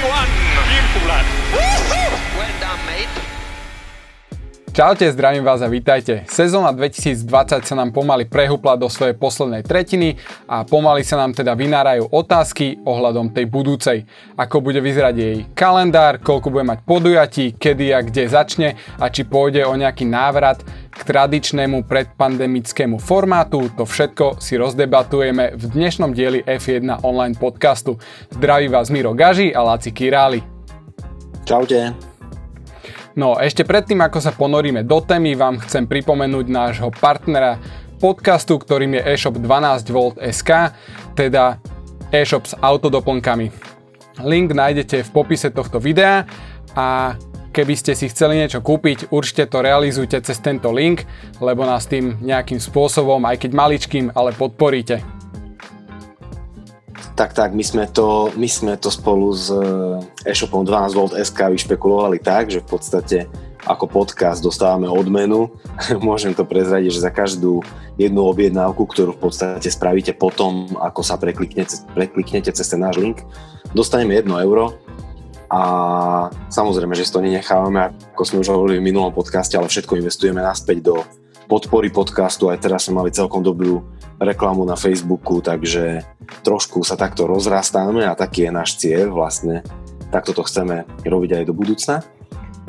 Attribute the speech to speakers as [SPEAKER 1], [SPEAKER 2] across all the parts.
[SPEAKER 1] Beautiful lad. Woo-hoo! Well done, mate.
[SPEAKER 2] Čaute, zdravím vás a vítajte. Sezóna 2020 sa nám pomaly prehúpla do svojej poslednej tretiny a pomaly sa nám teda vynárajú otázky ohľadom tej budúcej. Ako bude vyzerať jej kalendár, koľko bude mať podujatí, kedy a kde začne a či pôjde o nejaký návrat k tradičnému predpandemickému formátu. To všetko si rozdebatujeme v dnešnom dieli F1 online podcastu. Zdraví vás Miro Gaži a Laci Királi.
[SPEAKER 3] Čaute.
[SPEAKER 2] No ešte predtým, ako sa ponoríme do témy, vám chcem pripomenúť nášho partnera podcastu, ktorým je e-shop 12V.sk, teda e-shop s autodoplnkami. Link nájdete v popise tohto videa a keby ste si chceli niečo kúpiť, určite to realizujte cez tento link, lebo nás tým nejakým spôsobom, aj keď maličkým, ale podporíte.
[SPEAKER 3] Tak, tak, my sme to, my sme to spolu s eh, e-shopom 12V.sk vyšpekulovali tak, že v podstate ako podcast dostávame odmenu. Môžem to prezradiť, že za každú jednu objednávku, ktorú v podstate spravíte potom, ako sa prekliknete, prekliknete cez ten náš link, dostaneme 1 euro a samozrejme, že si to nenechávame, ako sme už hovorili v minulom podcaste, ale všetko investujeme naspäť do podpory podcastu. Aj teraz sme mali celkom dobrú reklamu na Facebooku, takže trošku sa takto rozrastáme a taký je náš cieľ vlastne. Takto to chceme robiť aj do budúcna.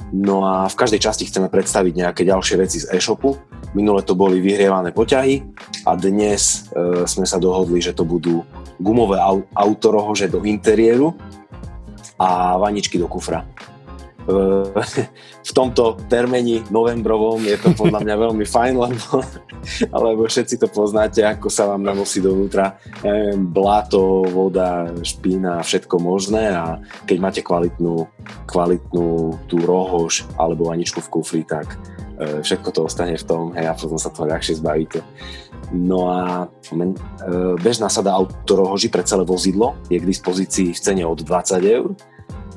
[SPEAKER 3] No a v každej časti chceme predstaviť nejaké ďalšie veci z e-shopu. Minule to boli vyhrievané poťahy a dnes e, sme sa dohodli, že to budú gumové au- autorohože do interiéru a vaničky do kufra v tomto termeni novembrovom je to podľa mňa veľmi fajn, lebo, lebo všetci to poznáte, ako sa vám nanosí dovnútra neviem, blato, voda, špína, všetko možné a keď máte kvalitnú, kvalitnú tú rohož alebo vaničku v kufri, tak e, všetko to ostane v tom hej, a potom sa to ľahšie zbavíte. No a e, bežná sada autorohoži pre celé vozidlo je k dispozícii v cene od 20 eur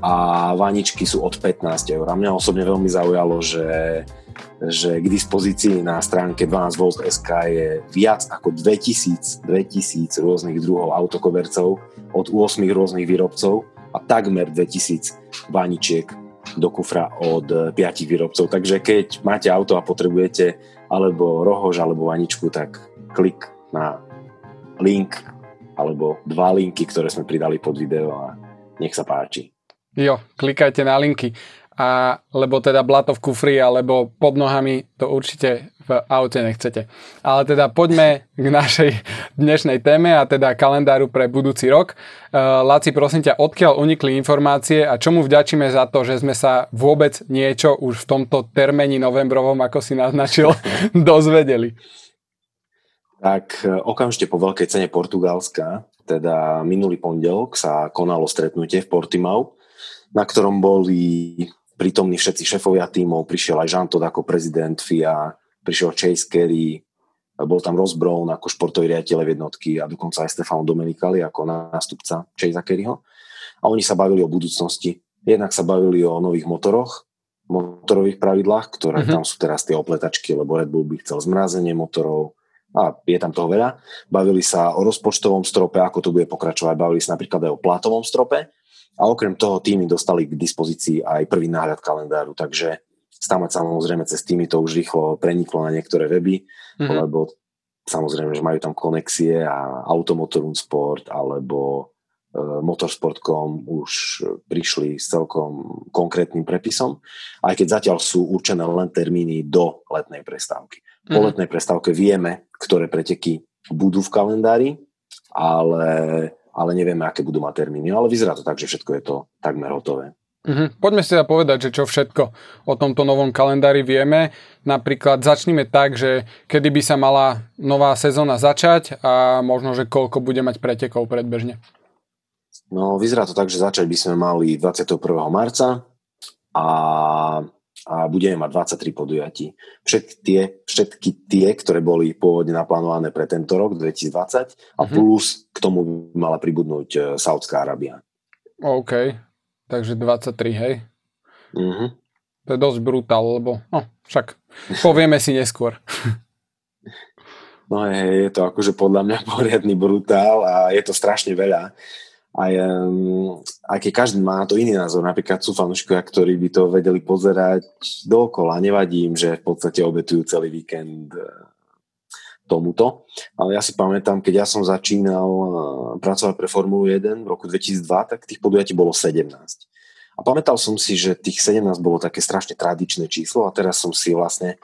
[SPEAKER 3] a vaničky sú od 15 eur. A mňa osobne veľmi zaujalo, že, že k dispozícii na stránke 12V.sk je viac ako 2000, 2000 rôznych druhov autokovercov od 8 rôznych výrobcov a takmer 2000 vaničiek do kufra od 5 výrobcov. Takže keď máte auto a potrebujete alebo rohož alebo vaničku, tak klik na link alebo dva linky, ktoré sme pridali pod video a nech sa páči.
[SPEAKER 2] Jo, klikajte na linky. A, lebo teda blato v kufri alebo pod nohami to určite v aute nechcete. Ale teda poďme k našej dnešnej téme a teda kalendáru pre budúci rok. Uh, Laci, prosím ťa, odkiaľ unikli informácie a čomu vďačíme za to, že sme sa vôbec niečo už v tomto termeni novembrovom, ako si naznačil, dozvedeli?
[SPEAKER 3] Tak e, okamžite po veľkej cene Portugalska, teda minulý pondelok sa konalo stretnutie v Portimao na ktorom boli prítomní všetci šefovia tímov, prišiel aj Jean Todt ako prezident FIA, prišiel Chase Carey, bol tam Ross Brown ako športový riaditeľ jednotky a dokonca aj Stefano Domenicali ako nástupca Chase Careyho. A oni sa bavili o budúcnosti. Jednak sa bavili o nových motoroch, motorových pravidlách, ktoré mm-hmm. tam sú teraz tie opletačky, lebo Red Bull by chcel zmrazenie motorov a je tam toho veľa. Bavili sa o rozpočtovom strope, ako to bude pokračovať. Bavili sa napríklad aj o plátovom strope a okrem toho týmy dostali k dispozícii aj prvý náhľad kalendáru, takže stále samozrejme cez týmy to už rýchlo preniklo na niektoré weby, mm-hmm. lebo samozrejme, že majú tam konexie a Automotorum Sport alebo e, Motorsport.com už prišli s celkom konkrétnym prepisom, aj keď zatiaľ sú určené len termíny do letnej prestávky. Po mm-hmm. letnej prestávke vieme, ktoré preteky budú v kalendári, ale ale nevieme, aké budú mať termíny. Ale vyzerá to tak, že všetko je to takmer hotové.
[SPEAKER 2] Mm-hmm. Poďme si teda povedať, že čo všetko o tomto novom kalendári vieme. Napríklad začneme tak, že kedy by sa mala nová sezóna začať a možno, že koľko bude mať pretekov predbežne.
[SPEAKER 3] No, vyzerá to tak, že začať by sme mali 21. marca a a budeme mať 23 podujatí. Všetky tie, všetky tie, ktoré boli pôvodne naplánované pre tento rok 2020 a uh-huh. plus k tomu mala pribudnúť e, Saudská Arábia.
[SPEAKER 2] OK, takže 23, hej?
[SPEAKER 3] Uh-huh.
[SPEAKER 2] To je dosť brutál, lebo no, však povieme si neskôr.
[SPEAKER 3] No je, je to akože podľa mňa poriadny brutál a je to strašne veľa. Aj, um, aj keď každý má na to iný názor, napríklad sú fanúškovia, ktorí by to vedeli pozerať dookola, nevadí im, že v podstate obetujú celý víkend eh, tomuto. Ale ja si pamätám, keď ja som začínal eh, pracovať pre Formulu 1 v roku 2002, tak tých podujatí bolo 17. A pamätal som si, že tých 17 bolo také strašne tradičné číslo a teraz som si vlastne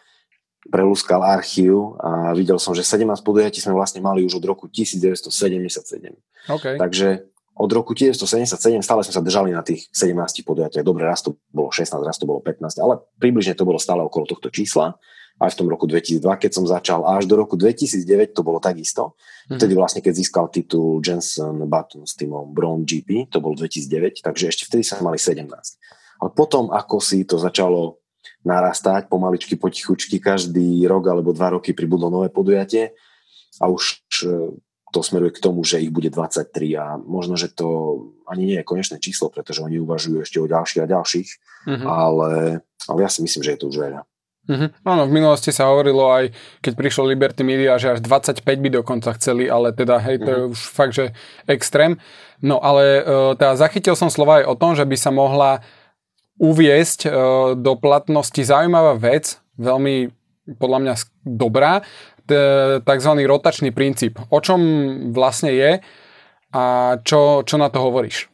[SPEAKER 3] prelúskal archív a videl som, že 17 podujatí sme vlastne mali už od roku 1977.
[SPEAKER 2] Okay.
[SPEAKER 3] Takže od roku 1977 stále sme sa držali na tých 17 podujatiach. Dobre, raz to bolo 16, raz to bolo 15, ale približne to bolo stále okolo tohto čísla. Aj v tom roku 2002, keď som začal, až do roku 2009 to bolo takisto. Mm-hmm. Vtedy vlastne, keď získal titul Jensen Button s týmom Brown GP, to bol 2009, takže ešte vtedy sa mali 17. Ale potom, ako si to začalo narastať pomaličky, potichučky, každý rok alebo dva roky pribudlo nové podujatie a už to smeruje k tomu, že ich bude 23 a možno, že to ani nie je konečné číslo, pretože oni uvažujú ešte o ďalších a ďalších, uh-huh. ale, ale ja si myslím, že je to už veľa.
[SPEAKER 2] Uh-huh. Áno, v minulosti sa hovorilo aj, keď prišlo Liberty Media, že až 25 by dokonca chceli, ale teda, hej, to uh-huh. je už fakt, že extrém. No, ale uh, teda zachytil som slova aj o tom, že by sa mohla uviesť uh, do platnosti zaujímavá vec, veľmi podľa mňa dobrá, tzv. rotačný princíp. O čom vlastne je a čo, čo na to hovoríš?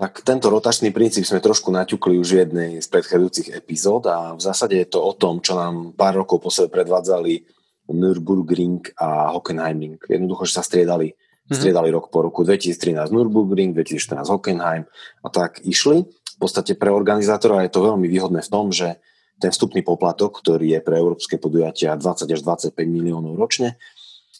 [SPEAKER 3] Tak tento rotačný princíp sme trošku naťukli už v jednej z predchádzajúcich epizód a v zásade je to o tom, čo nám pár rokov po sebe predvádzali Nürburgring a Hockenheimring. Jednoducho, že sa striedali, mm-hmm. striedali rok po roku. 2013 Nürburgring, 2014 Hockenheim a tak išli. V podstate pre organizátora je to veľmi výhodné v tom, že ten vstupný poplatok, ktorý je pre európske podujatia 20 až 25 miliónov ročne,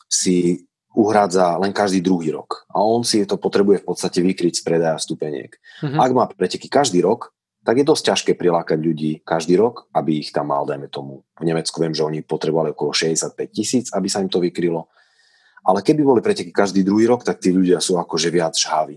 [SPEAKER 3] si uhrádza len každý druhý rok. A on si to potrebuje v podstate vykryť z predaja vstupeniek. Mm-hmm. Ak má preteky každý rok, tak je dosť ťažké prilákať ľudí každý rok, aby ich tam mal, dajme tomu. V Nemecku viem, že oni potrebovali okolo 65 tisíc, aby sa im to vykrylo. Ale keby boli preteky každý druhý rok, tak tí ľudia sú akože viac žhaví.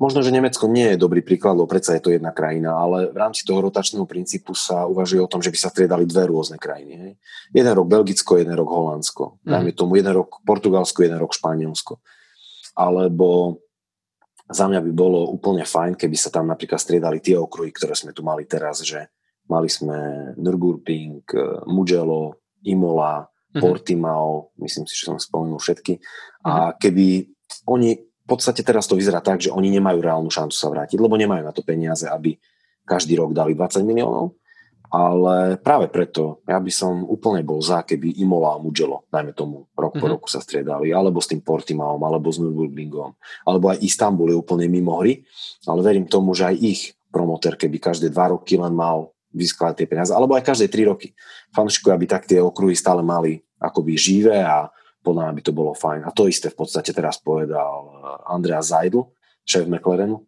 [SPEAKER 3] Možno, že Nemecko nie je dobrý príklad, lebo predsa je to jedna krajina, ale v rámci toho rotačného princípu sa uvažuje o tom, že by sa striedali dve rôzne krajiny. Hej. Jeden rok Belgicko, jeden rok Holandsko. Mm. Dajme tomu jeden rok Portugalsko, jeden rok Španielsko. Alebo za mňa by bolo úplne fajn, keby sa tam napríklad striedali tie okruhy, ktoré sme tu mali teraz, že mali sme Nürburgring, Mugello, Imola, mm. Portimao, myslím si, že som spomenul všetky. A mhm. keby oni podstate teraz to vyzerá tak, že oni nemajú reálnu šancu sa vrátiť, lebo nemajú na to peniaze, aby každý rok dali 20 miliónov. Ale práve preto ja by som úplne bol za, keby Imola a Mugello, dajme tomu, rok mm-hmm. po mhm. roku sa striedali, alebo s tým Portimaom, alebo s Nürburgringom, alebo aj Istanbul je úplne mimo hry, ale verím tomu, že aj ich promoter, keby každé dva roky len mal vyskladať tie peniaze, alebo aj každé tri roky. Fanúšikovia aby tak tie okruhy stále mali akoby živé a podľa mňa by to bolo fajn. A to isté v podstate teraz povedal Andrea Zajdl, šéf McLarenu,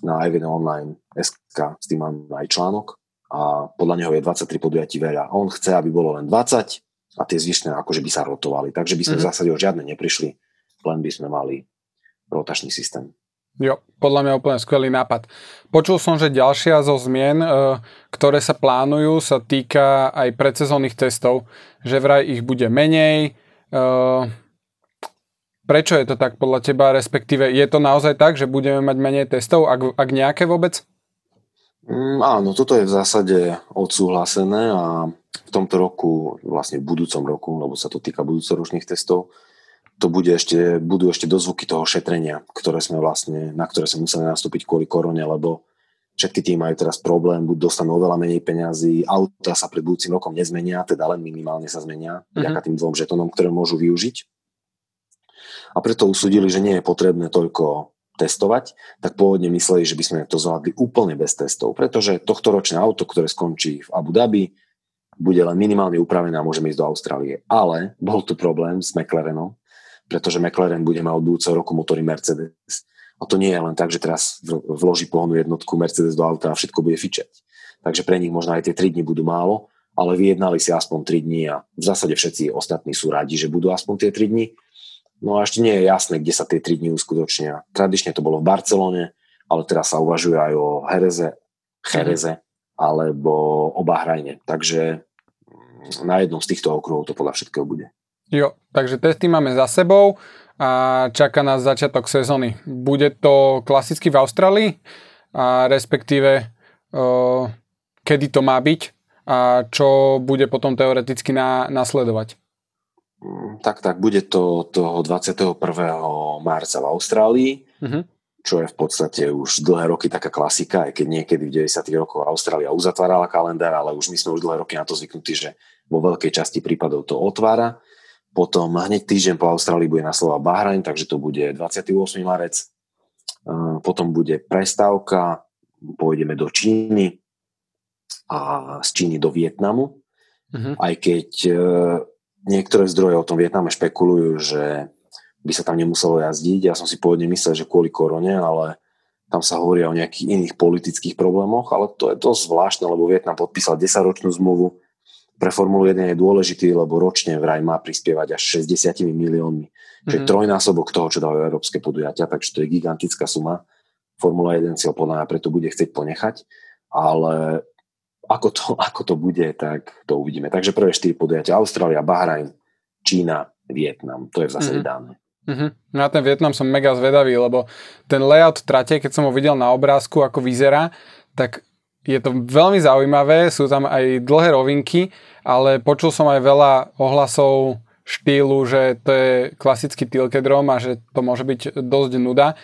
[SPEAKER 3] na Evan Online SK, s tým mám aj článok a podľa neho je 23 podujatí veľa. On chce, aby bolo len 20 a tie zvyšné akože by sa rotovali. Takže by sme mm-hmm. v zásade o žiadne neprišli, len by sme mali rotačný systém.
[SPEAKER 2] Jo, podľa mňa úplne skvelý nápad. Počul som, že ďalšia zo zmien, e, ktoré sa plánujú, sa týka aj predsezónnych testov, že vraj ich bude menej, prečo je to tak podľa teba, respektíve je to naozaj tak, že budeme mať menej testov, ak, ak nejaké vôbec?
[SPEAKER 3] Mm, áno, toto je v zásade odsúhlasené a v tomto roku, vlastne v budúcom roku, lebo sa to týka budúcoročných testov, to bude ešte, budú ešte dozvuky toho šetrenia, ktoré sme vlastne, na ktoré sme museli nastúpiť kvôli korone, lebo všetky tým majú teraz problém, buď dostanú oveľa menej peňazí, auta sa pred budúcim rokom nezmenia, teda len minimálne sa zmenia, mm-hmm. tým dvom žetonom, ktoré môžu využiť. A preto usúdili, že nie je potrebné toľko testovať, tak pôvodne mysleli, že by sme to zvládli úplne bez testov, pretože tohto ročné auto, ktoré skončí v Abu Dhabi, bude len minimálne upravené a môžeme ísť do Austrálie. Ale bol tu problém s McLarenom, pretože McLaren bude mať od budúceho roku motory Mercedes a to nie je len tak, že teraz vloží pohonu jednotku Mercedes do auta a všetko bude fičať. Takže pre nich možno aj tie 3 dní budú málo, ale vyjednali si aspoň 3 dní a v zásade všetci ostatní sú radi, že budú aspoň tie 3 dní. No a ešte nie je jasné, kde sa tie 3 dní uskutočnia. Tradične to bolo v Barcelone, ale teraz sa uvažuje aj o Hereze, Hereze alebo o Bahrajne. Takže na jednom z týchto okruhov to podľa všetkého bude.
[SPEAKER 2] Jo, takže testy máme za sebou a čaká nás začiatok sezóny. Bude to klasicky v Austrálii a respektíve uh, kedy to má byť a čo bude potom teoreticky na, nasledovať.
[SPEAKER 3] Mm, tak, tak, bude to toho 21. marca v Austrálii, uh-huh. čo je v podstate už dlhé roky taká klasika, aj keď niekedy v 90. rokoch Austrália uzatvárala kalendár, ale už my sme už dlhé roky na to zvyknutí, že vo veľkej časti prípadov to otvára. Potom hneď týždeň po Austrálii bude naslova Bahrajn, takže to bude 28. marec. Potom bude prestávka, pôjdeme do Číny a z Číny do Vietnamu. Uh-huh. Aj keď e, niektoré zdroje o tom Vietname špekulujú, že by sa tam nemuselo jazdiť. Ja som si pôvodne myslel, že kvôli korone, ale tam sa hovorí o nejakých iných politických problémoch, ale to je dosť zvláštne, lebo Vietnam podpísal 10-ročnú zmluvu. Pre Formulu 1 je dôležitý, lebo ročne vraj má prispievať až 60 miliónmi, čo mm-hmm. trojnásobok toho, čo dávajú európske podujatia, takže to je gigantická suma. Formula 1 si ho podľa preto bude chcieť ponechať, ale ako to, ako to bude, tak to uvidíme. Takže prvé 4 podujatia Austrália, Bahrajn, Čína, Vietnam. To je v zásade mm-hmm. dané.
[SPEAKER 2] Mm-hmm. Na ten Vietnam som mega zvedavý, lebo ten layout trate, keď som ho videl na obrázku, ako vyzerá, tak je to veľmi zaujímavé, sú tam aj dlhé rovinky, ale počul som aj veľa ohlasov štýlu, že to je klasický tilkedrom a že to môže byť dosť nuda.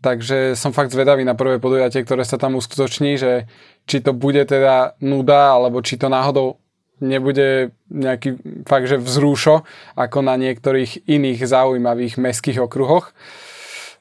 [SPEAKER 2] Takže som fakt zvedavý na prvé podujatie, ktoré sa tam uskutoční, že či to bude teda nuda, alebo či to náhodou nebude nejaký fakt, že vzrúšo, ako na niektorých iných zaujímavých mestských okruhoch.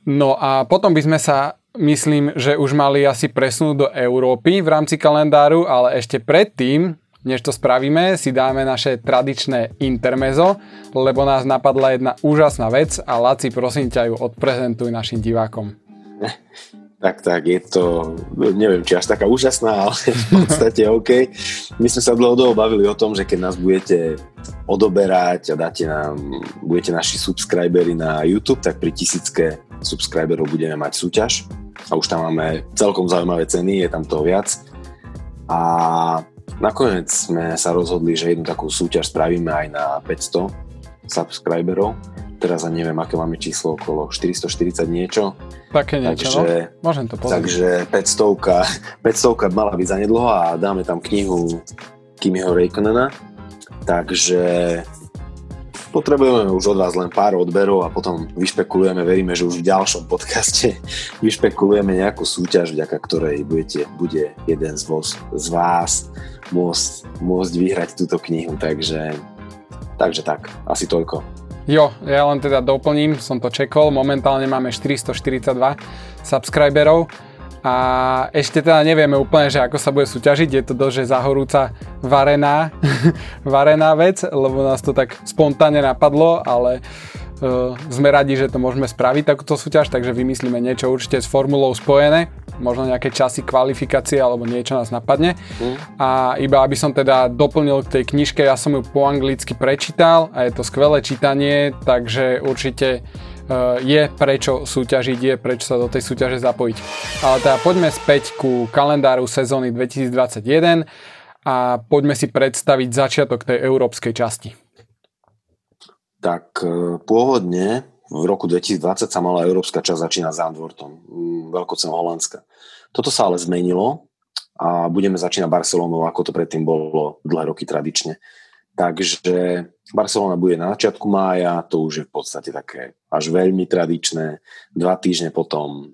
[SPEAKER 2] No a potom by sme sa, myslím, že už mali asi presnúť do Európy v rámci kalendáru, ale ešte predtým, než to spravíme, si dáme naše tradičné intermezo, lebo nás napadla jedna úžasná vec a Laci, prosím ťa ju odprezentuj našim divákom.
[SPEAKER 3] Tak, tak, je to, neviem, či až taká úžasná, ale v podstate OK. My sme sa dlhodobo bavili o tom, že keď nás budete odoberať a dáte nám, budete naši subscribery na YouTube, tak pri tisícke subscriberov budeme mať súťaž. A už tam máme celkom zaujímavé ceny, je tam toho viac. A nakoniec sme sa rozhodli, že jednu takú súťaž spravíme aj na 500 subscriberov teraz ani neviem, aké máme číslo, okolo 440 niečo.
[SPEAKER 2] Také niečo, takže, no? Môžem to pozrieť.
[SPEAKER 3] Takže 500, 500 mala byť zanedlho a dáme tam knihu Kimiho Reikkonena. Takže potrebujeme už od vás len pár odberov a potom vyšpekulujeme, veríme, že už v ďalšom podcaste vyšpekulujeme nejakú súťaž, vďaka ktorej budete, bude jeden z, vás, z vás môcť, môcť vyhrať túto knihu, takže, takže tak, asi toľko.
[SPEAKER 2] Jo, ja len teda doplním, som to čekol, momentálne máme 442 subscriberov a ešte teda nevieme úplne, že ako sa bude súťažiť, je to dosť zahorúca varená, varená vec, lebo nás to tak spontánne napadlo, ale sme radi, že to môžeme spraviť takúto súťaž, takže vymyslíme niečo určite s formulou spojené možno nejaké časy kvalifikácie alebo niečo nás napadne. Mm. A iba aby som teda doplnil k tej knižke, ja som ju po anglicky prečítal a je to skvelé čítanie, takže určite uh, je prečo súťažiť, je prečo sa do tej súťaže zapojiť. Ale teda poďme späť ku kalendáru sezóny 2021 a poďme si predstaviť začiatok tej európskej časti.
[SPEAKER 3] Tak e, pôvodne v roku 2020 sa mala európska časť začínať s Antwortom, mm, veľkocem Holandska. Toto sa ale zmenilo a budeme začínať Barcelonou, ako to predtým bolo dlhé roky tradične. Takže Barcelona bude na začiatku mája, to už je v podstate také až veľmi tradičné. Dva týždne potom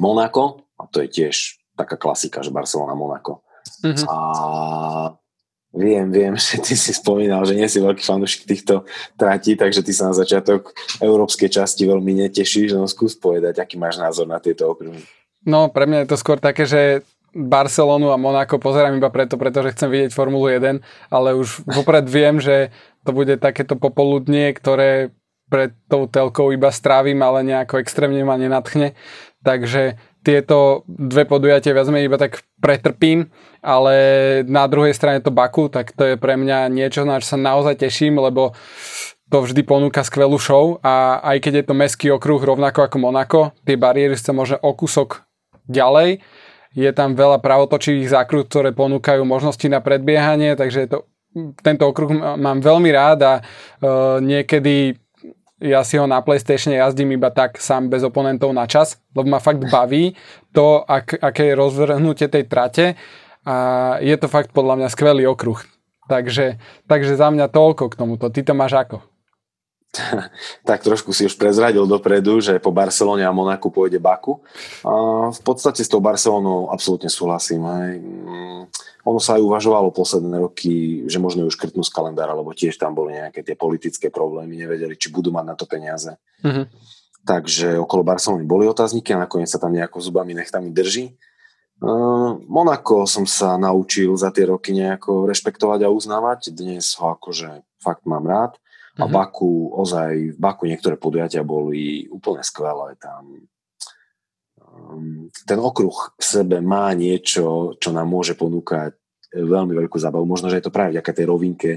[SPEAKER 3] Monako, a to je tiež taká klasika, že Barcelona-Monako. Mm-hmm. A Viem, viem, že ty si spomínal, že nie si veľký fanúšik týchto tratí, takže ty sa na začiatok európskej časti veľmi netešíš, no skús povedať, aký máš názor na tieto okruhy.
[SPEAKER 2] No, pre mňa je to skôr také, že Barcelonu a Monako pozerám iba preto, pretože chcem vidieť Formulu 1, ale už vopred viem, že to bude takéto popoludnie, ktoré pred tou telkou iba strávim, ale nejako extrémne ma nenatchne. Takže tieto dve podujatia viac menej iba tak pretrpím, ale na druhej strane to Baku, tak to je pre mňa niečo, na čo sa naozaj teším, lebo to vždy ponúka skvelú show a aj keď je to mestský okruh rovnako ako Monako, tie bariéry sa možno o kúsok ďalej, je tam veľa pravotočivých zákrut, ktoré ponúkajú možnosti na predbiehanie, takže je to, tento okruh mám veľmi rád a uh, niekedy ja si ho na PlayStation jazdím iba tak sám bez oponentov na čas, lebo ma fakt baví to, ak, aké je rozvrhnutie tej trate a je to fakt podľa mňa skvelý okruh. Takže, takže za mňa toľko k tomuto. Ty to máš ako?
[SPEAKER 3] tak trošku si už prezradil dopredu, že po Barcelone a Monaku pôjde Baku. A v podstate s tou Barcelonou absolútne súhlasím. Hej. Ono sa aj uvažovalo posledné roky, že možno ju škrtnú z kalendára, lebo tiež tam boli nejaké tie politické problémy, nevedeli, či budú mať na to peniaze. Mm-hmm. Takže okolo Barcelony boli otázniky a nakoniec sa tam nejako zubami nechtami drží. Uh, Monako som sa naučil za tie roky nejako rešpektovať a uznávať. Dnes ho akože fakt mám rád. A mm-hmm. Baku, ozaj, v Baku niektoré podujatia boli úplne skvelé. Tam ten okruh v sebe má niečo, čo nám môže ponúkať veľmi veľkú zábavu. Možno, že je to práve vďaka tej rovinke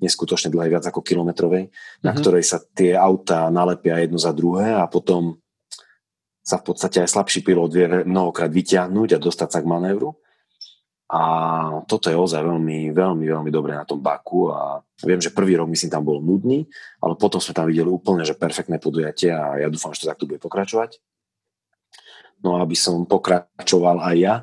[SPEAKER 3] neskutočne dlhej, viac ako kilometrovej, mm-hmm. na mhm. ktorej sa tie auta nalepia jedno za druhé a potom sa v podstate aj slabší pilot vie mnohokrát vyťahnuť a dostať sa k manévru. A toto je ozaj veľmi, veľmi, veľmi dobré na tom Baku a viem, že prvý rok myslím tam bol nudný, ale potom sme tam videli úplne, že perfektné podujatie a ja dúfam, že to takto bude pokračovať. No aby som pokračoval aj ja,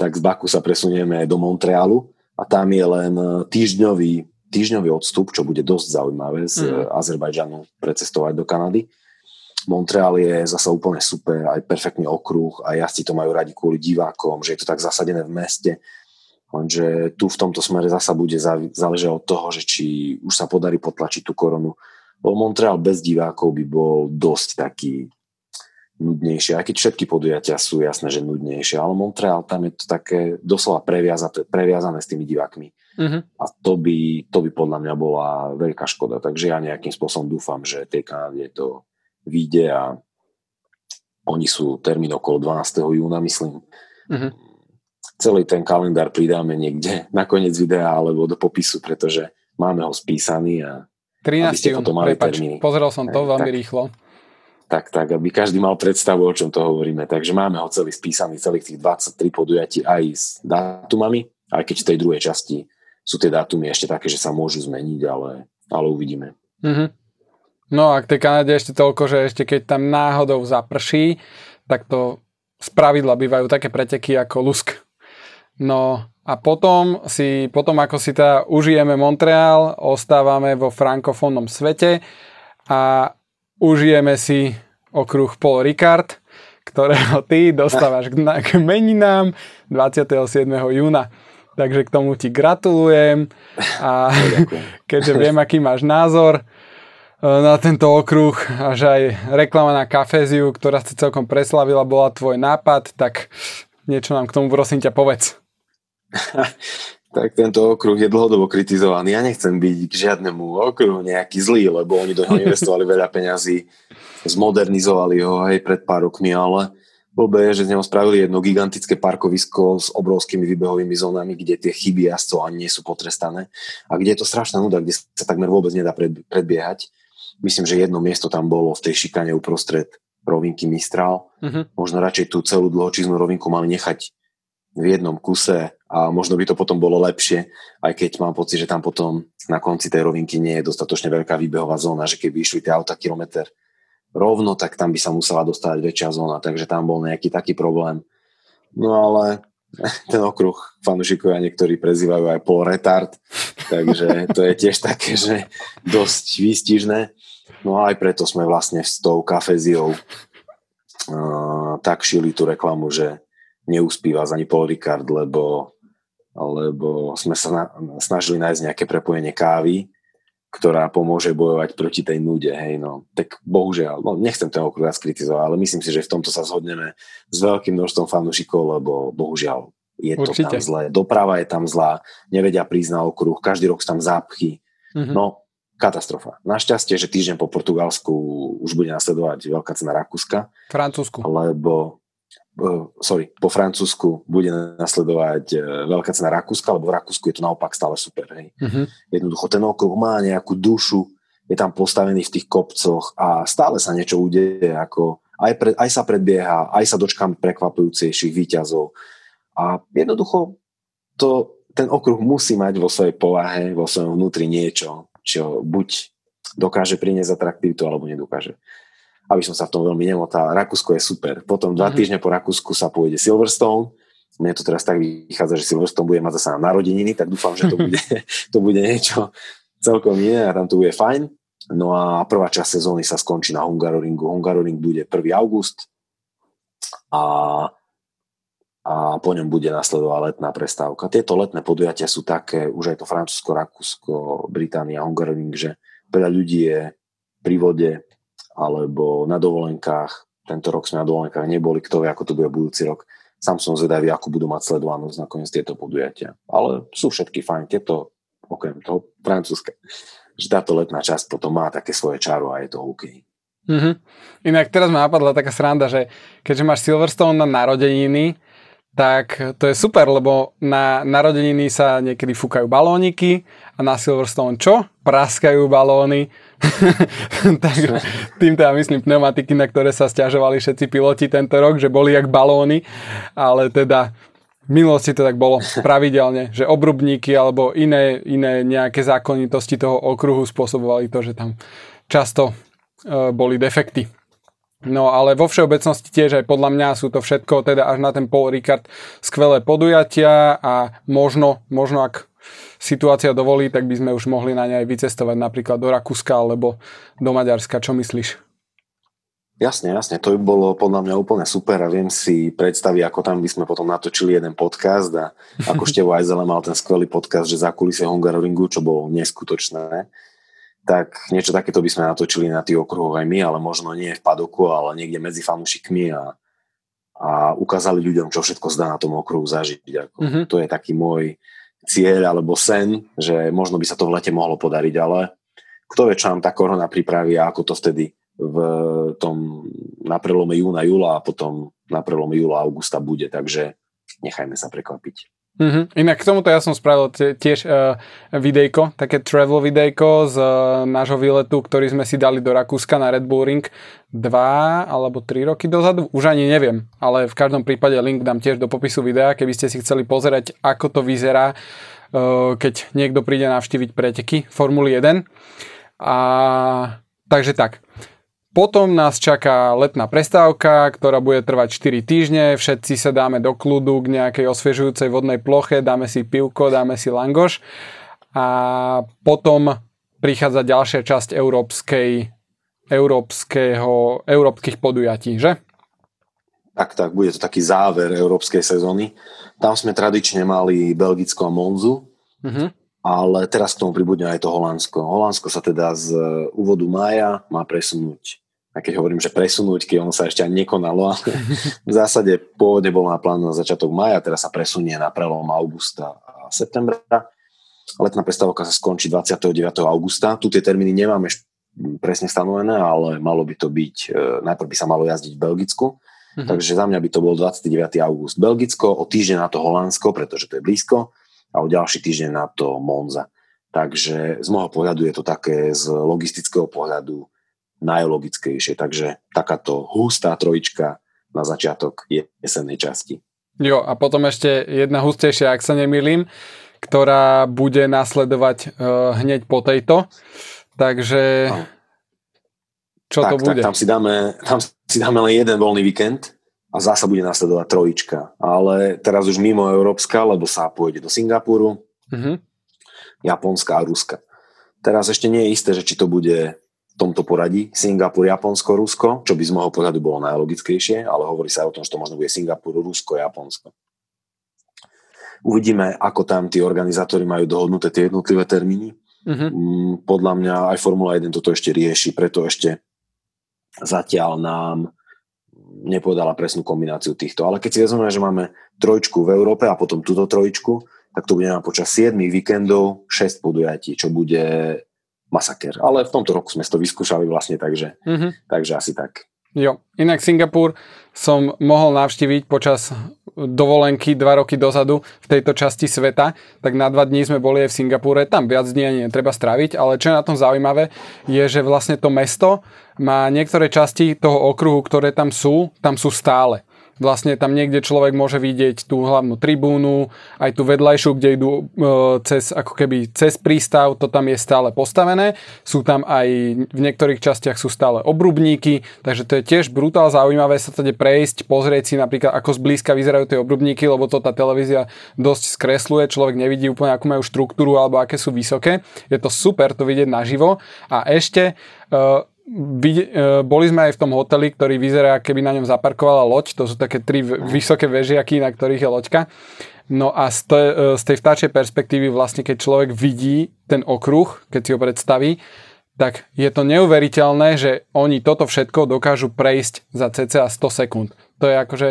[SPEAKER 3] tak z Baku sa presunieme do Montrealu a tam je len týždňový, týždňový odstup, čo bude dosť zaujímavé z mm. Azerbajdžanu precestovať do Kanady. Montreal je zasa úplne super, aj perfektný okruh a jazdci to majú radi kvôli divákom, že je to tak zasadené v meste Lenže tu v tomto smere zasa bude záležať od toho, že či už sa podarí potlačiť tú koronu. Lebo Montreal bez divákov by bol dosť taký nudnejšie, aj keď všetky podujatia sú jasné, že nudnejšie, ale Montreal tam je to také doslova previazané, previazané s tými divákmi. Uh-huh. A to by, to by podľa mňa bola veľká škoda. Takže ja nejakým spôsobom dúfam, že tej Kanade to vyjde a oni sú termín okolo 12. júna, myslím. Uh-huh celý ten kalendár pridáme niekde na koniec videa alebo do popisu, pretože máme ho spísaný a
[SPEAKER 2] 13. jún, prepač, pozrel som to veľmi tak, rýchlo.
[SPEAKER 3] Tak, tak, aby každý mal predstavu, o čom to hovoríme. Takže máme ho celý spísaný, celých tých 23 podujatí aj s dátumami, aj keď v tej druhej časti sú tie dátumy ešte také, že sa môžu zmeniť, ale, ale uvidíme. Mm-hmm.
[SPEAKER 2] No a k tej Kanade ešte toľko, že ešte keď tam náhodou zaprší, tak to z pravidla bývajú také preteky ako lusk No a potom si, potom ako si teda užijeme Montreal, ostávame vo frankofónnom svete a užijeme si okruh Paul Ricard, ktorého ty dostávaš k, k meninám 27. júna. Takže k tomu ti gratulujem a keďže viem, aký máš názor e, na tento okruh a že aj reklama na kaféziu, ktorá sa celkom preslavila, bola tvoj nápad, tak niečo nám k tomu prosím ťa povedz.
[SPEAKER 3] tak tento okruh je dlhodobo kritizovaný. Ja nechcem byť k žiadnemu okruhu nejaký zlý, lebo oni do neho investovali veľa peňazí, zmodernizovali ho aj pred pár rokmi, ale blbé je, že z neho spravili jedno gigantické parkovisko s obrovskými výbehovými zónami, kde tie chyby jazdcov ani nie sú potrestané a kde je to strašná nuda, kde sa takmer vôbec nedá predbiehať. Myslím, že jedno miesto tam bolo v tej šikane uprostred rovinky Mistral. Uh-huh. Možno radšej tú celú dlhočíznú rovinku mali nechať v jednom kuse a možno by to potom bolo lepšie, aj keď mám pocit, že tam potom na konci tej rovinky nie je dostatočne veľká výbehová zóna, že keby išli tie auta kilometr rovno, tak tam by sa musela dostať väčšia zóna, takže tam bol nejaký taký problém. No ale ten okruh fanúšikovia niektorí prezývajú aj pol retard, takže to je tiež také, že dosť výstižné. No a aj preto sme vlastne s tou kafeziou uh, tak šili tú reklamu, že neúspíva ani Paul Ricard, lebo lebo sme sa na, snažili nájsť nejaké prepojenie kávy, ktorá pomôže bojovať proti tej nude, hej, no. Tak bohužiaľ, no nechcem ten okruh skritizovať, ale myslím si, že v tomto sa zhodneme s veľkým množstvom fanúšikov, lebo bohužiaľ je Určite. to tam zlé. Doprava je tam zlá, nevedia prísť na okruh, každý rok sú tam zápchy. Mm-hmm. No, katastrofa. Našťastie, že týždeň po Portugalsku už bude nasledovať veľká cena Rakúska.
[SPEAKER 2] Francúzsku.
[SPEAKER 3] Lebo sorry, po Francúzsku bude nasledovať e, veľká cena Rakúska, lebo v Rakúsku je to naopak stále super. Hej. Uh-huh. Jednoducho ten okruh má nejakú dušu, je tam postavený v tých kopcoch a stále sa niečo udeje, ako aj, pre, aj sa predbieha, aj sa dočkám prekvapujúcejších výťazov. A jednoducho to, ten okruh musí mať vo svojej povahe, vo svojom vnútri niečo, čo buď dokáže priniesť atraktivitu alebo nedokáže. Aby som sa v tom veľmi nemotal. Rakúsko je super. Potom dva mm-hmm. týždne po Rakúsku sa pôjde Silverstone. Mne to teraz tak vychádza, že Silverstone bude mať zase na narodeniny, tak dúfam, že to bude, to bude niečo celkom iné a tam to bude fajn. No a prvá časť sezóny sa skončí na Hungaroringu. Hungaroring bude 1. august a, a po ňom bude nasledovať letná prestávka. Tieto letné podujatia sú také, už aj to Francúzsko, Rakúsko, Británia, Hungaroring, že veľa ľudí je pri vode alebo na dovolenkách. Tento rok sme na dovolenkách neboli, kto vie, ako to bude budúci rok. Sám som zvedavý, ako budú mať sledovanosť nakoniec tieto podujatia. Ale sú všetky fajn. Tieto, okrem toho francúzske že táto letná časť potom má také svoje čaro a je to OK.
[SPEAKER 2] Mm-hmm. Inak teraz ma napadla taká sranda, že keďže máš Silverstone na narodeniny, tak to je super, lebo na narodeniny sa niekedy fúkajú balóniky a na Silverstone čo? Praskajú balóny. tak tým teda myslím pneumatiky, na ktoré sa stiažovali všetci piloti tento rok, že boli jak balóny, ale teda v minulosti to tak bolo pravidelne, že obrubníky alebo iné, iné nejaké zákonitosti toho okruhu spôsobovali to, že tam často e, boli defekty. No ale vo všeobecnosti tiež aj podľa mňa sú to všetko, teda až na ten Paul Ricard, skvelé podujatia a možno, možno ak situácia dovolí, tak by sme už mohli na ne aj vycestovať napríklad do Rakúska alebo do Maďarska. Čo myslíš?
[SPEAKER 3] Jasne, jasne, to by bolo podľa mňa úplne super a viem si predstaviť, ako tam by sme potom natočili jeden podcast a ako Števo Ajzele mal ten skvelý podcast, že za kulisie Hungaroringu, čo bolo neskutočné, tak niečo takéto by sme natočili na tých okruhoch aj my, ale možno nie v padoku, ale niekde medzi fanúšikmi a, a ukázali ľuďom, čo všetko zdá na tom okruhu zažiť. Ako. Mm-hmm. To je taký môj cieľ alebo sen, že možno by sa to v lete mohlo podariť, ale kto vie, čo nám tá korona pripraví a ako to vtedy v tom na prelome júna, júla a potom na prelome júla, augusta bude, takže nechajme sa prekvapiť.
[SPEAKER 2] Mm-hmm. Inak k tomuto ja som spravil tiež uh, videjko, také travel videjko z uh, nášho výletu, ktorý sme si dali do Rakúska na Red Bull Ring dva alebo tri roky dozadu, už ani neviem, ale v každom prípade link dám tiež do popisu videa, keby ste si chceli pozerať, ako to vyzerá, uh, keď niekto príde navštíviť preteky Formuly 1. A takže tak. Potom nás čaká letná prestávka, ktorá bude trvať 4 týždne. Všetci sa dáme do kľudu k nejakej osviežujúcej vodnej ploche, dáme si pivko, dáme si langoš a potom prichádza ďalšia časť európskej, európskeho, európskych podujatí, že?
[SPEAKER 3] Tak, tak, bude to taký záver európskej sezóny. Tam sme tradične mali Belgicko a Monzu, uh-huh. ale teraz k tomu pribudne aj to Holandsko. Holandsko sa teda z úvodu mája má presunúť a keď hovorím, že presunúť, keď ono sa ešte ani nekonalo, ale v zásade pôvodne bol na plán na začiatok maja, teraz sa presunie na prelom augusta a septembra. Letná prestávka sa skončí 29. augusta. Tu tie termíny nemáme presne stanovené, ale malo by to byť, e, najprv by sa malo jazdiť v Belgicku, mm-hmm. takže za mňa by to bol 29. august Belgicko, o týždeň na to Holandsko, pretože to je blízko, a o ďalší týždeň na to Monza. Takže z môjho pohľadu je to také z logistického pohľadu najlogickejšie. Takže takáto hustá trojička na začiatok jesennej časti.
[SPEAKER 2] Jo, a potom ešte jedna hustejšia, ak sa nemýlim, ktorá bude nasledovať uh, hneď po tejto. Takže čo
[SPEAKER 3] tak,
[SPEAKER 2] to bude?
[SPEAKER 3] Tak, tam, si dáme, tam si dáme len jeden voľný víkend a zasa bude nasledovať trojička. Ale teraz už mimo Európska, lebo sa pôjde do Singapuru, uh-huh. Japonska a Ruska. Teraz ešte nie je isté, že či to bude tomto poradí Singapur, Japonsko, Rusko, čo by z môjho pohľadu bolo najlogickejšie, ale hovorí sa o tom, že to možno bude Singapur, Rusko, Japonsko. Uvidíme, ako tam tí organizátori majú dohodnuté tie jednotlivé termíny. Uh-huh. Podľa mňa aj Formula 1 toto ešte rieši, preto ešte zatiaľ nám nepovedala presnú kombináciu týchto. Ale keď si vezmeme, že máme trojčku v Európe a potom túto trojčku, tak to bude počas 7 víkendov 6 podujatí, čo bude masaker. Ale v tomto roku sme to vyskúšali vlastne, takže, mm-hmm. takže asi tak.
[SPEAKER 2] Jo, inak Singapur som mohol navštíviť počas dovolenky dva roky dozadu v tejto časti sveta, tak na dva dní sme boli aj v Singapúre, tam viac dní ani netreba stráviť, ale čo je na tom zaujímavé, je, že vlastne to mesto má niektoré časti toho okruhu, ktoré tam sú, tam sú stále. Vlastne tam niekde človek môže vidieť tú hlavnú tribúnu, aj tú vedľajšiu, kde idú e, cez, ako keby cez prístav, to tam je stále postavené. Sú tam aj, v niektorých častiach sú stále obrubníky, takže to je tiež brutál zaujímavé sa tady prejsť, pozrieť si napríklad, ako zblízka vyzerajú tie obrubníky, lebo to tá televízia dosť skresluje, človek nevidí úplne, akú majú štruktúru alebo aké sú vysoké. Je to super to vidieť naživo. A ešte e, boli sme aj v tom hoteli, ktorý vyzerá, keby na ňom zaparkovala loď. To sú také tri vysoké vežiaky, na ktorých je loďka. No a z, te, e, z tej vtáčej perspektívy vlastne, keď človek vidí ten okruh, keď si ho predstaví, tak je to neuveriteľné, že oni toto všetko dokážu prejsť za cca 100 sekúnd. To je akože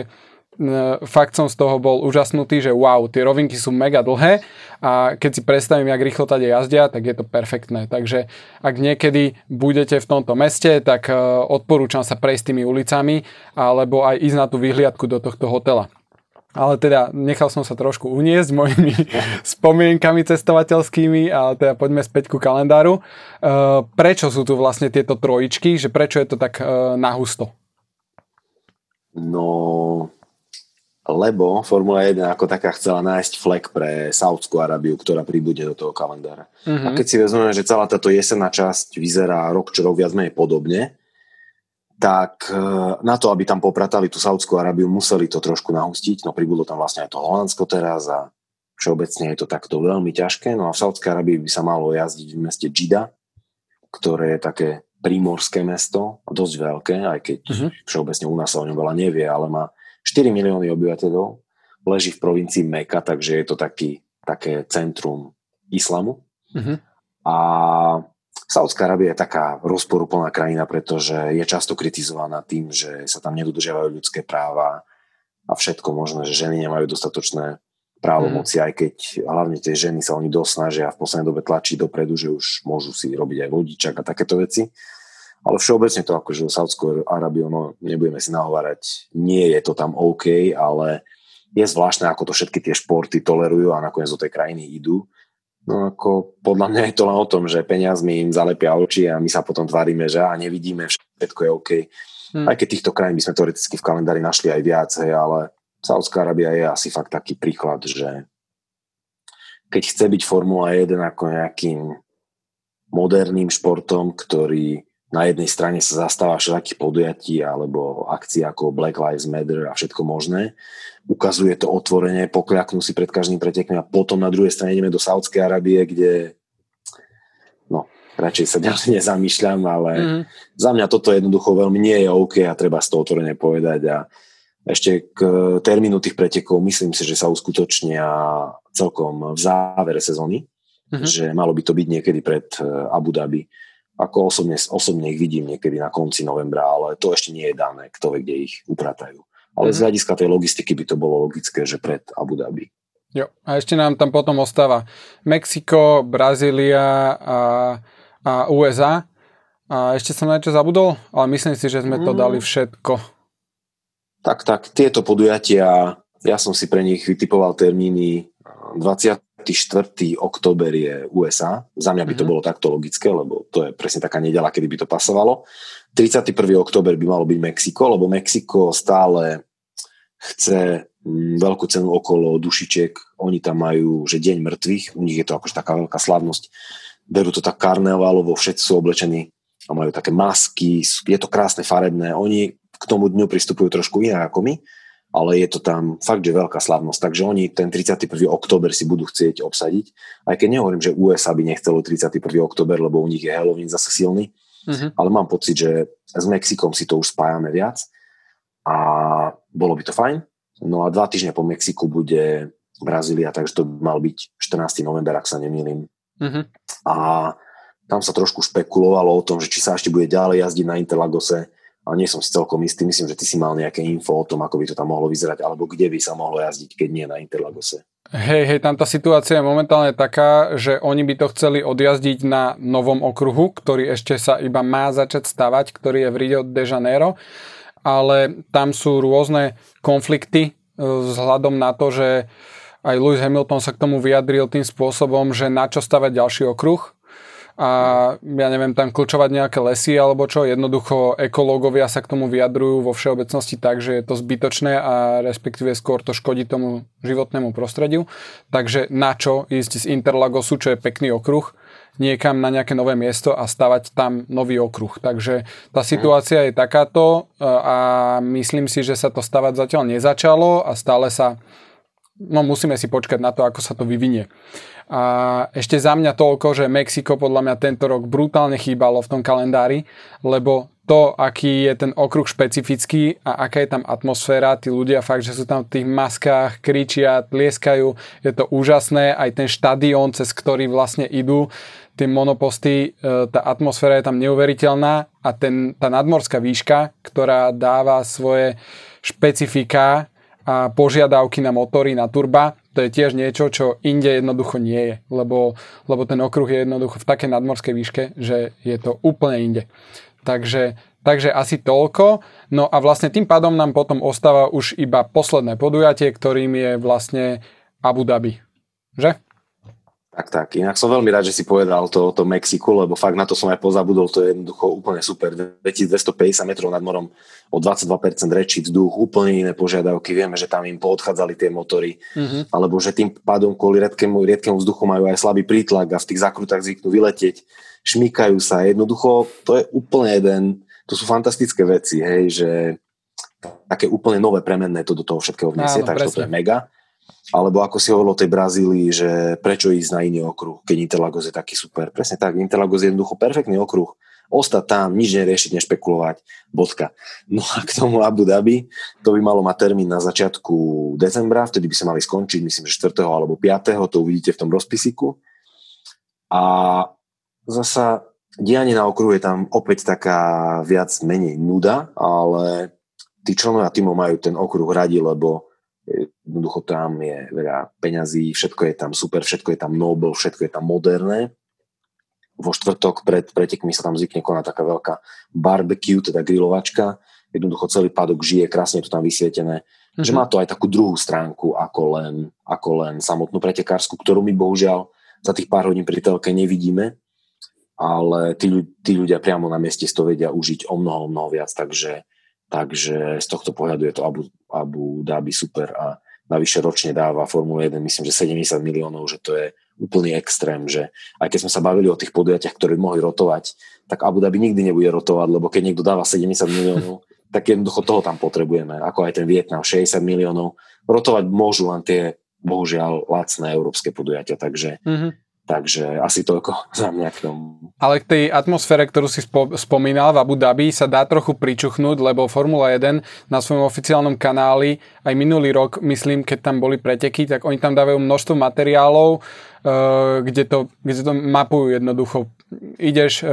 [SPEAKER 2] fakt som z toho bol úžasnutý, že wow, tie rovinky sú mega dlhé a keď si predstavím, jak rýchlo tady jazdia, tak je to perfektné. Takže ak niekedy budete v tomto meste, tak e, odporúčam sa prejsť tými ulicami alebo aj ísť na tú vyhliadku do tohto hotela. Ale teda nechal som sa trošku uniesť mojimi spomienkami cestovateľskými, ale teda poďme späť ku kalendáru. E, prečo sú tu vlastne tieto trojičky, že prečo je to tak e, nahusto?
[SPEAKER 3] No, lebo Formula 1 ako taká chcela nájsť flek pre Saudskú Arabiu, ktorá príbude do toho kalendára. Mm-hmm. A keď si vezmeme, že celá táto jesenná časť vyzerá rok čo rok viac menej podobne, tak e, na to, aby tam popratali tú Saudskú Arabiu, museli to trošku nahustiť. No pribudlo tam vlastne aj to Holandsko teraz a všeobecne je to takto veľmi ťažké. No a v Saudskej Arabii by sa malo jazdiť v meste Džida, ktoré je také prímorské mesto, dosť veľké, aj keď mm-hmm. všeobecne u nás sa o ňom veľa nevie, ale má 4 milióny obyvateľov, leží v provincii Meka, takže je to taký, také centrum islamu. Uh-huh. A Saudská Arábia je taká rozporuplná krajina, pretože je často kritizovaná tým, že sa tam nedodržiavajú ľudské práva a všetko možné, že ženy nemajú dostatočné právomoci, mm. aj keď hlavne tie ženy sa oni dosť snažia v poslednej dobe tlačiť dopredu, že už môžu si robiť aj vodičak a takéto veci. Ale všeobecne to akože Saudskou Arábiou, no nebudeme si nahovárať, nie je to tam OK, ale je zvláštne, ako to všetky tie športy tolerujú a nakoniec do tej krajiny idú. No ako podľa mňa je to len o tom, že peniazmi im zalepia oči a my sa potom tvárime, že a nevidíme, všetko je OK. Hmm. Aj keď týchto krajín by sme teoreticky v kalendári našli aj viacej, ale Saudská Arábia je asi fakt taký príklad, že keď chce byť Formula 1 ako nejakým moderným športom, ktorý na jednej strane sa zastáva všetkých podujatí alebo akcií ako Black Lives Matter a všetko možné. Ukazuje to otvorenie, pokľaknú si pred každým pretekom a potom na druhej strane ideme do Saudskej Arábie, kde no, radšej sa ďalej nezamýšľam, ale mm. za mňa toto jednoducho veľmi nie je OK a treba z toho otvorene povedať a ešte k termínu tých pretekov myslím si, že sa uskutočnia celkom v závere sezóny, mm-hmm. že malo by to byť niekedy pred eh, Abu Dhabi ako osobne, osobne ich vidím niekedy na konci novembra, ale to ešte nie je dané, kto vie, kde ich upratajú. Ale mm-hmm. z hľadiska tej logistiky by to bolo logické, že pred Abu Dhabi.
[SPEAKER 2] Jo. A ešte nám tam potom ostáva Mexiko, Brazília a, a USA. A ešte som na niečo zabudol, ale myslím si, že sme to mm. dali všetko.
[SPEAKER 3] Tak, tak, tieto podujatia, ja som si pre nich vytipoval termíny 20. 4. október je USA. Za mňa by to mm-hmm. bolo takto logické, lebo to je presne taká nedela, kedy by to pasovalo. 31. október by malo byť Mexiko, lebo Mexiko stále chce mm, veľkú cenu okolo dušičiek. Oni tam majú, že deň mŕtvych, u nich je to akože taká veľká slavnosť. Berú to tak karnevalovo, všetci sú oblečení a majú také masky, je to krásne, farebné. Oni k tomu dňu pristupujú trošku inak ako my ale je to tam fakt, že veľká slavnosť. Takže oni ten 31. október si budú chcieť obsadiť. Aj keď nehovorím, že USA by nechcelo 31. október, lebo u nich je Halloween zase silný, uh-huh. ale mám pocit, že s Mexikom si to už spájame viac a bolo by to fajn. No a dva týždne po Mexiku bude Brazília, takže to mal byť 14. november, ak sa nemýlim. Uh-huh. A tam sa trošku špekulovalo o tom, že či sa ešte bude ďalej jazdiť na Interlagose, ale nie som celkom istý. Myslím, že ty si mal nejaké info o tom, ako by to tam mohlo vyzerať, alebo kde by sa mohlo jazdiť, keď nie na Interlagose.
[SPEAKER 2] Hej, hej, tam tá situácia je momentálne taká, že oni by to chceli odjazdiť na novom okruhu, ktorý ešte sa iba má začať stavať, ktorý je v Rio de Janeiro, ale tam sú rôzne konflikty e, vzhľadom na to, že aj Lewis Hamilton sa k tomu vyjadril tým spôsobom, že na čo stavať ďalší okruh, a ja neviem, tam kľúčovať nejaké lesy alebo čo, jednoducho ekológovia sa k tomu vyjadrujú vo všeobecnosti tak, že je to zbytočné a respektíve skôr to škodí tomu životnému prostrediu. Takže na čo ísť z Interlagosu, čo je pekný okruh, niekam na nejaké nové miesto a stavať tam nový okruh. Takže tá situácia je takáto a myslím si, že sa to stavať zatiaľ nezačalo a stále sa no musíme si počkať na to, ako sa to vyvinie. A ešte za mňa toľko, že Mexiko podľa mňa tento rok brutálne chýbalo v tom kalendári, lebo to, aký je ten okruh špecifický a aká je tam atmosféra, tí ľudia fakt, že sú tam v tých maskách, kričia, tlieskajú, je to úžasné, aj ten štadión, cez ktorý vlastne idú, tie monoposty, e, tá atmosféra je tam neuveriteľná a ten, tá nadmorská výška, ktorá dáva svoje špecifika a požiadavky na motory, na turba, to je tiež niečo, čo inde jednoducho nie je, lebo, lebo ten okruh je jednoducho v takej nadmorskej výške, že je to úplne inde. Takže, takže asi toľko. No a vlastne tým pádom nám potom ostáva už iba posledné podujatie, ktorým je vlastne Abu Dhabi. Že?
[SPEAKER 3] Tak, tak. Inak som veľmi rád, že si povedal to, to Mexiku, lebo fakt na to som aj pozabudol, to je jednoducho úplne super. 2250 metrov nad morom, o 22% rečí vzduch, úplne iné požiadavky. Vieme, že tam im poodchádzali tie motory, mm-hmm. alebo že tým pádom kvôli riedkému, riedkému vzduchu majú aj slabý prítlak a v tých zakrutách zvyknú vyletieť, šmýkajú sa. Jednoducho, to je úplne jeden, to sú fantastické veci, hej, že také úplne nové premenné to do toho všetkého vniesie, takže to je mega. Alebo ako si hovoril o tej Brazílii, že prečo ísť na iný okruh, keď Interlagos je taký super. Presne tak, Interlagos je jednoducho perfektný okruh. Ostať tam, nič neriešiť, nešpekulovať, bodka. No a k tomu Abu Dhabi, to by malo mať termín na začiatku decembra, vtedy by sa mali skončiť, myslím, že 4. alebo 5. to uvidíte v tom rozpisiku. A zasa dianie na okruhu je tam opäť taká viac menej nuda, ale tí členovia týmov majú ten okruh radi, lebo Jednoducho tam je veľa peňazí, všetko je tam super, všetko je tam nobel, všetko je tam moderné. Vo štvrtok pred pretekmi sa tam zvykne konať taká veľká barbecue, teda grilovačka. Jednoducho celý padok žije, krásne je to tam vysvietené. Mm-hmm. Že má to aj takú druhú stránku ako len, ako len samotnú pretekárskú, ktorú my bohužiaľ za tých pár hodín pri telke nevidíme, ale tí, tí ľudia priamo na mieste si to vedia užiť o mnoho, mnoho viac, takže Takže z tohto pohľadu je to Abu, Abu Dhabi super a navyše ročne dáva Formule 1, myslím, že 70 miliónov, že to je úplný extrém, že aj keď sme sa bavili o tých podujatiach, ktoré by mohli rotovať, tak Abu Dhabi nikdy nebude rotovať, lebo keď niekto dáva 70 miliónov, tak jednoducho toho tam potrebujeme, ako aj ten Vietnam, 60 miliónov. Rotovať môžu len tie, bohužiaľ, lacné európske podujatia, takže mm-hmm. Takže asi toľko za mňa k tomu.
[SPEAKER 2] Ale k tej atmosfére, ktorú si spo- spomínal v Abu Dhabi, sa dá trochu pričuchnúť, lebo Formula 1 na svojom oficiálnom kanáli aj minulý rok, myslím, keď tam boli preteky, tak oni tam dávajú množstvo materiálov, uh, kde, to, kde to mapujú jednoducho. Ideš uh,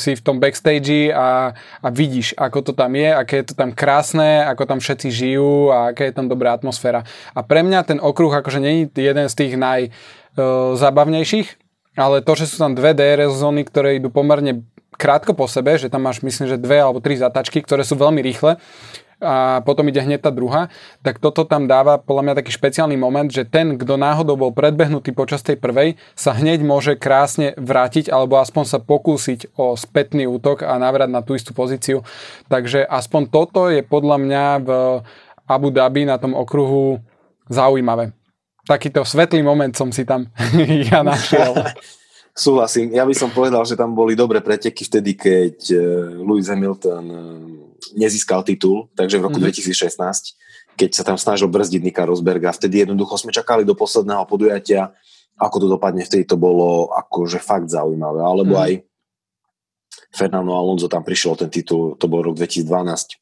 [SPEAKER 2] si v tom backstage a, a vidíš, ako to tam je, aké je to tam krásne, ako tam všetci žijú a aká je tam dobrá atmosféra. A pre mňa ten okruh akože je jeden z tých naj zábavnejších, ale to, že sú tam dve DRS zóny, ktoré idú pomerne krátko po sebe, že tam máš myslím, že dve alebo tri zatačky, ktoré sú veľmi rýchle a potom ide hneď tá druhá, tak toto tam dáva podľa mňa taký špeciálny moment, že ten, kto náhodou bol predbehnutý počas tej prvej, sa hneď môže krásne vrátiť alebo aspoň sa pokúsiť o spätný útok a navrať na tú istú pozíciu. Takže aspoň toto je podľa mňa v Abu Dhabi na tom okruhu zaujímavé takýto svetlý moment som si tam ja našiel.
[SPEAKER 3] Súhlasím. Ja by som povedal, že tam boli dobré preteky vtedy, keď eh, Lewis Hamilton eh, nezískal titul, takže v roku mm-hmm. 2016, keď sa tam snažil brzdiť Nika Rosberga. Vtedy jednoducho sme čakali do posledného podujatia, ako to dopadne. Vtedy to bolo akože fakt zaujímavé. Alebo mm-hmm. aj Fernando Alonso tam prišiel ten titul, to bol rok 2012,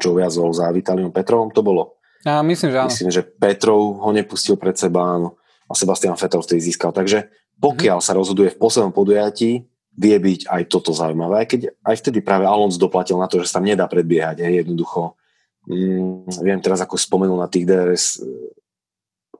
[SPEAKER 3] čo viazol za Vitaliom Petrovom, to bolo.
[SPEAKER 2] Ja myslím, že áno.
[SPEAKER 3] Myslím, že Petrov ho nepustil pred seba áno, a Sebastian Vettel vtedy získal. Takže pokiaľ mm-hmm. sa rozhoduje v poslednom podujatí, vie byť aj toto zaujímavé. Aj keď aj vtedy práve Alonso doplatil na to, že sa tam nedá predbiehať. Hej, jednoducho, mm, viem teraz, ako spomenul na tých DRS eh,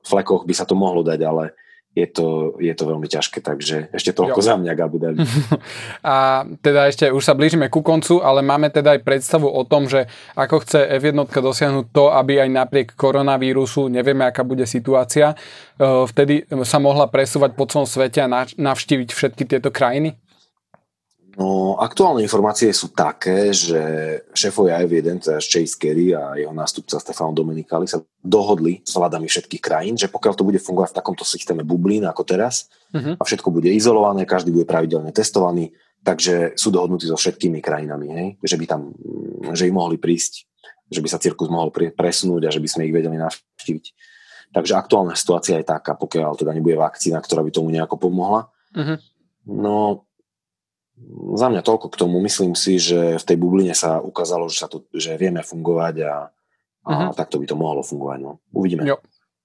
[SPEAKER 3] flekoch by sa to mohlo dať, ale je to, je to veľmi ťažké, takže ešte toľko jo. za mňa, Abu Dhabi.
[SPEAKER 2] A teda ešte už sa blížime ku koncu, ale máme teda aj predstavu o tom, že ako chce F1 dosiahnuť to, aby aj napriek koronavírusu, nevieme aká bude situácia, e, vtedy sa mohla presúvať po celom svete a navštíviť všetky tieto krajiny?
[SPEAKER 3] No, aktuálne informácie sú také, že šéfovia F1, teda Chase Carey a jeho nástupca Stefano Domenicali sa dohodli s vládami všetkých krajín, že pokiaľ to bude fungovať v takomto systéme bublín ako teraz uh-huh. a všetko bude izolované, každý bude pravidelne testovaný, takže sú dohodnutí so všetkými krajinami, hej? že by tam, že im mohli prísť, že by sa cirkus mohol presunúť a že by sme ich vedeli navštíviť. Takže aktuálna situácia je taká, pokiaľ teda nebude vakcína, ktorá by tomu nejako pomohla. Uh-huh. No, za mňa toľko k tomu. Myslím si, že v tej bubline sa ukázalo, že, sa to, že vieme fungovať a, a uh-huh. takto by to mohlo fungovať. No. Uvidíme. Jo.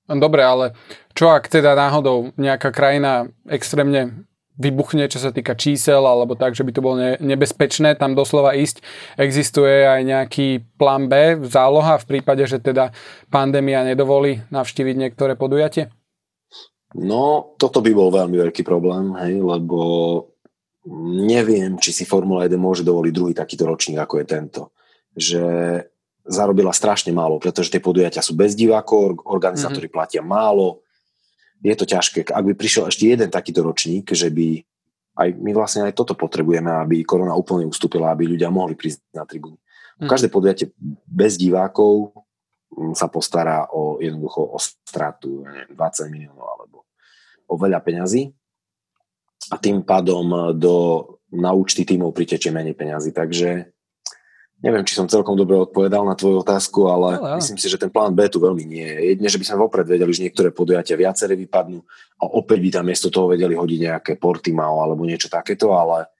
[SPEAKER 2] Dobre, ale čo ak teda náhodou nejaká krajina extrémne vybuchne, čo sa týka čísel, alebo tak, že by to bolo nebezpečné tam doslova ísť. Existuje aj nejaký plán B, záloha v prípade, že teda pandémia nedovolí navštíviť niektoré podujatie?
[SPEAKER 3] No, toto by bol veľmi veľký problém, hej, lebo neviem, či si Formula 1 môže dovoliť druhý takýto ročník, ako je tento. Že zarobila strašne málo, pretože tie podujatia sú bez divákov, organizátori mm-hmm. platia málo. Je to ťažké. Ak by prišiel ešte jeden takýto ročník, že by aj my vlastne aj toto potrebujeme, aby korona úplne ustúpila, aby ľudia mohli prísť na tribúny. Mm. Každé podujatie bez divákov mm, sa postará o jednoducho o stratu neviem, 20 miliónov alebo o veľa peňazí a tým pádom eh, do, na účty tímov pritečie menej peňazí. Takže neviem, či som celkom dobre odpovedal na tvoju otázku, ale, ale myslím si, že ten plán B tu veľmi nie je. Jedne, že by sme vopred vedeli, že niektoré podujatia viaceré vypadnú a opäť by tam miesto toho vedeli hodiť nejaké Portimao alebo niečo takéto, ale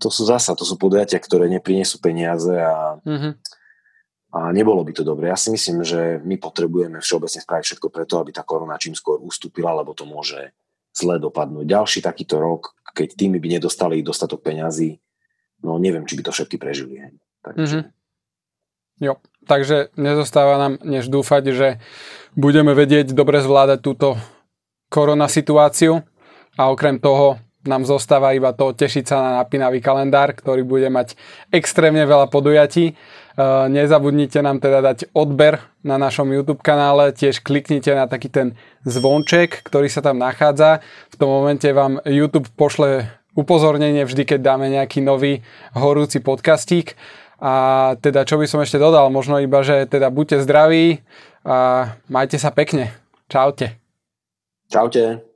[SPEAKER 3] to sú zasa, to sú podujatia, ktoré neprinesú peniaze a, mm-hmm. a nebolo by to dobre. Ja si myslím, že my potrebujeme všeobecne spraviť všetko preto, aby tá korona čím skôr ustúpila, lebo to môže zle dopadnúť. Ďalší takýto rok, keď týmy by nedostali dostatok peňazí, no neviem, či by to všetky prežili. Takže... Mm-hmm.
[SPEAKER 2] Jo, takže nezostáva nám než dúfať, že budeme vedieť dobre zvládať túto korona situáciu a okrem toho nám zostáva iba to tešiť sa na napínavý kalendár, ktorý bude mať extrémne veľa podujatí. E, nezabudnite nám teda dať odber na našom YouTube kanále, tiež kliknite na taký ten zvonček, ktorý sa tam nachádza. V tom momente vám YouTube pošle upozornenie vždy, keď dáme nejaký nový horúci podcastík. A teda čo by som ešte dodal, možno iba, že teda buďte zdraví a majte sa pekne. Čaute.
[SPEAKER 3] Čaute.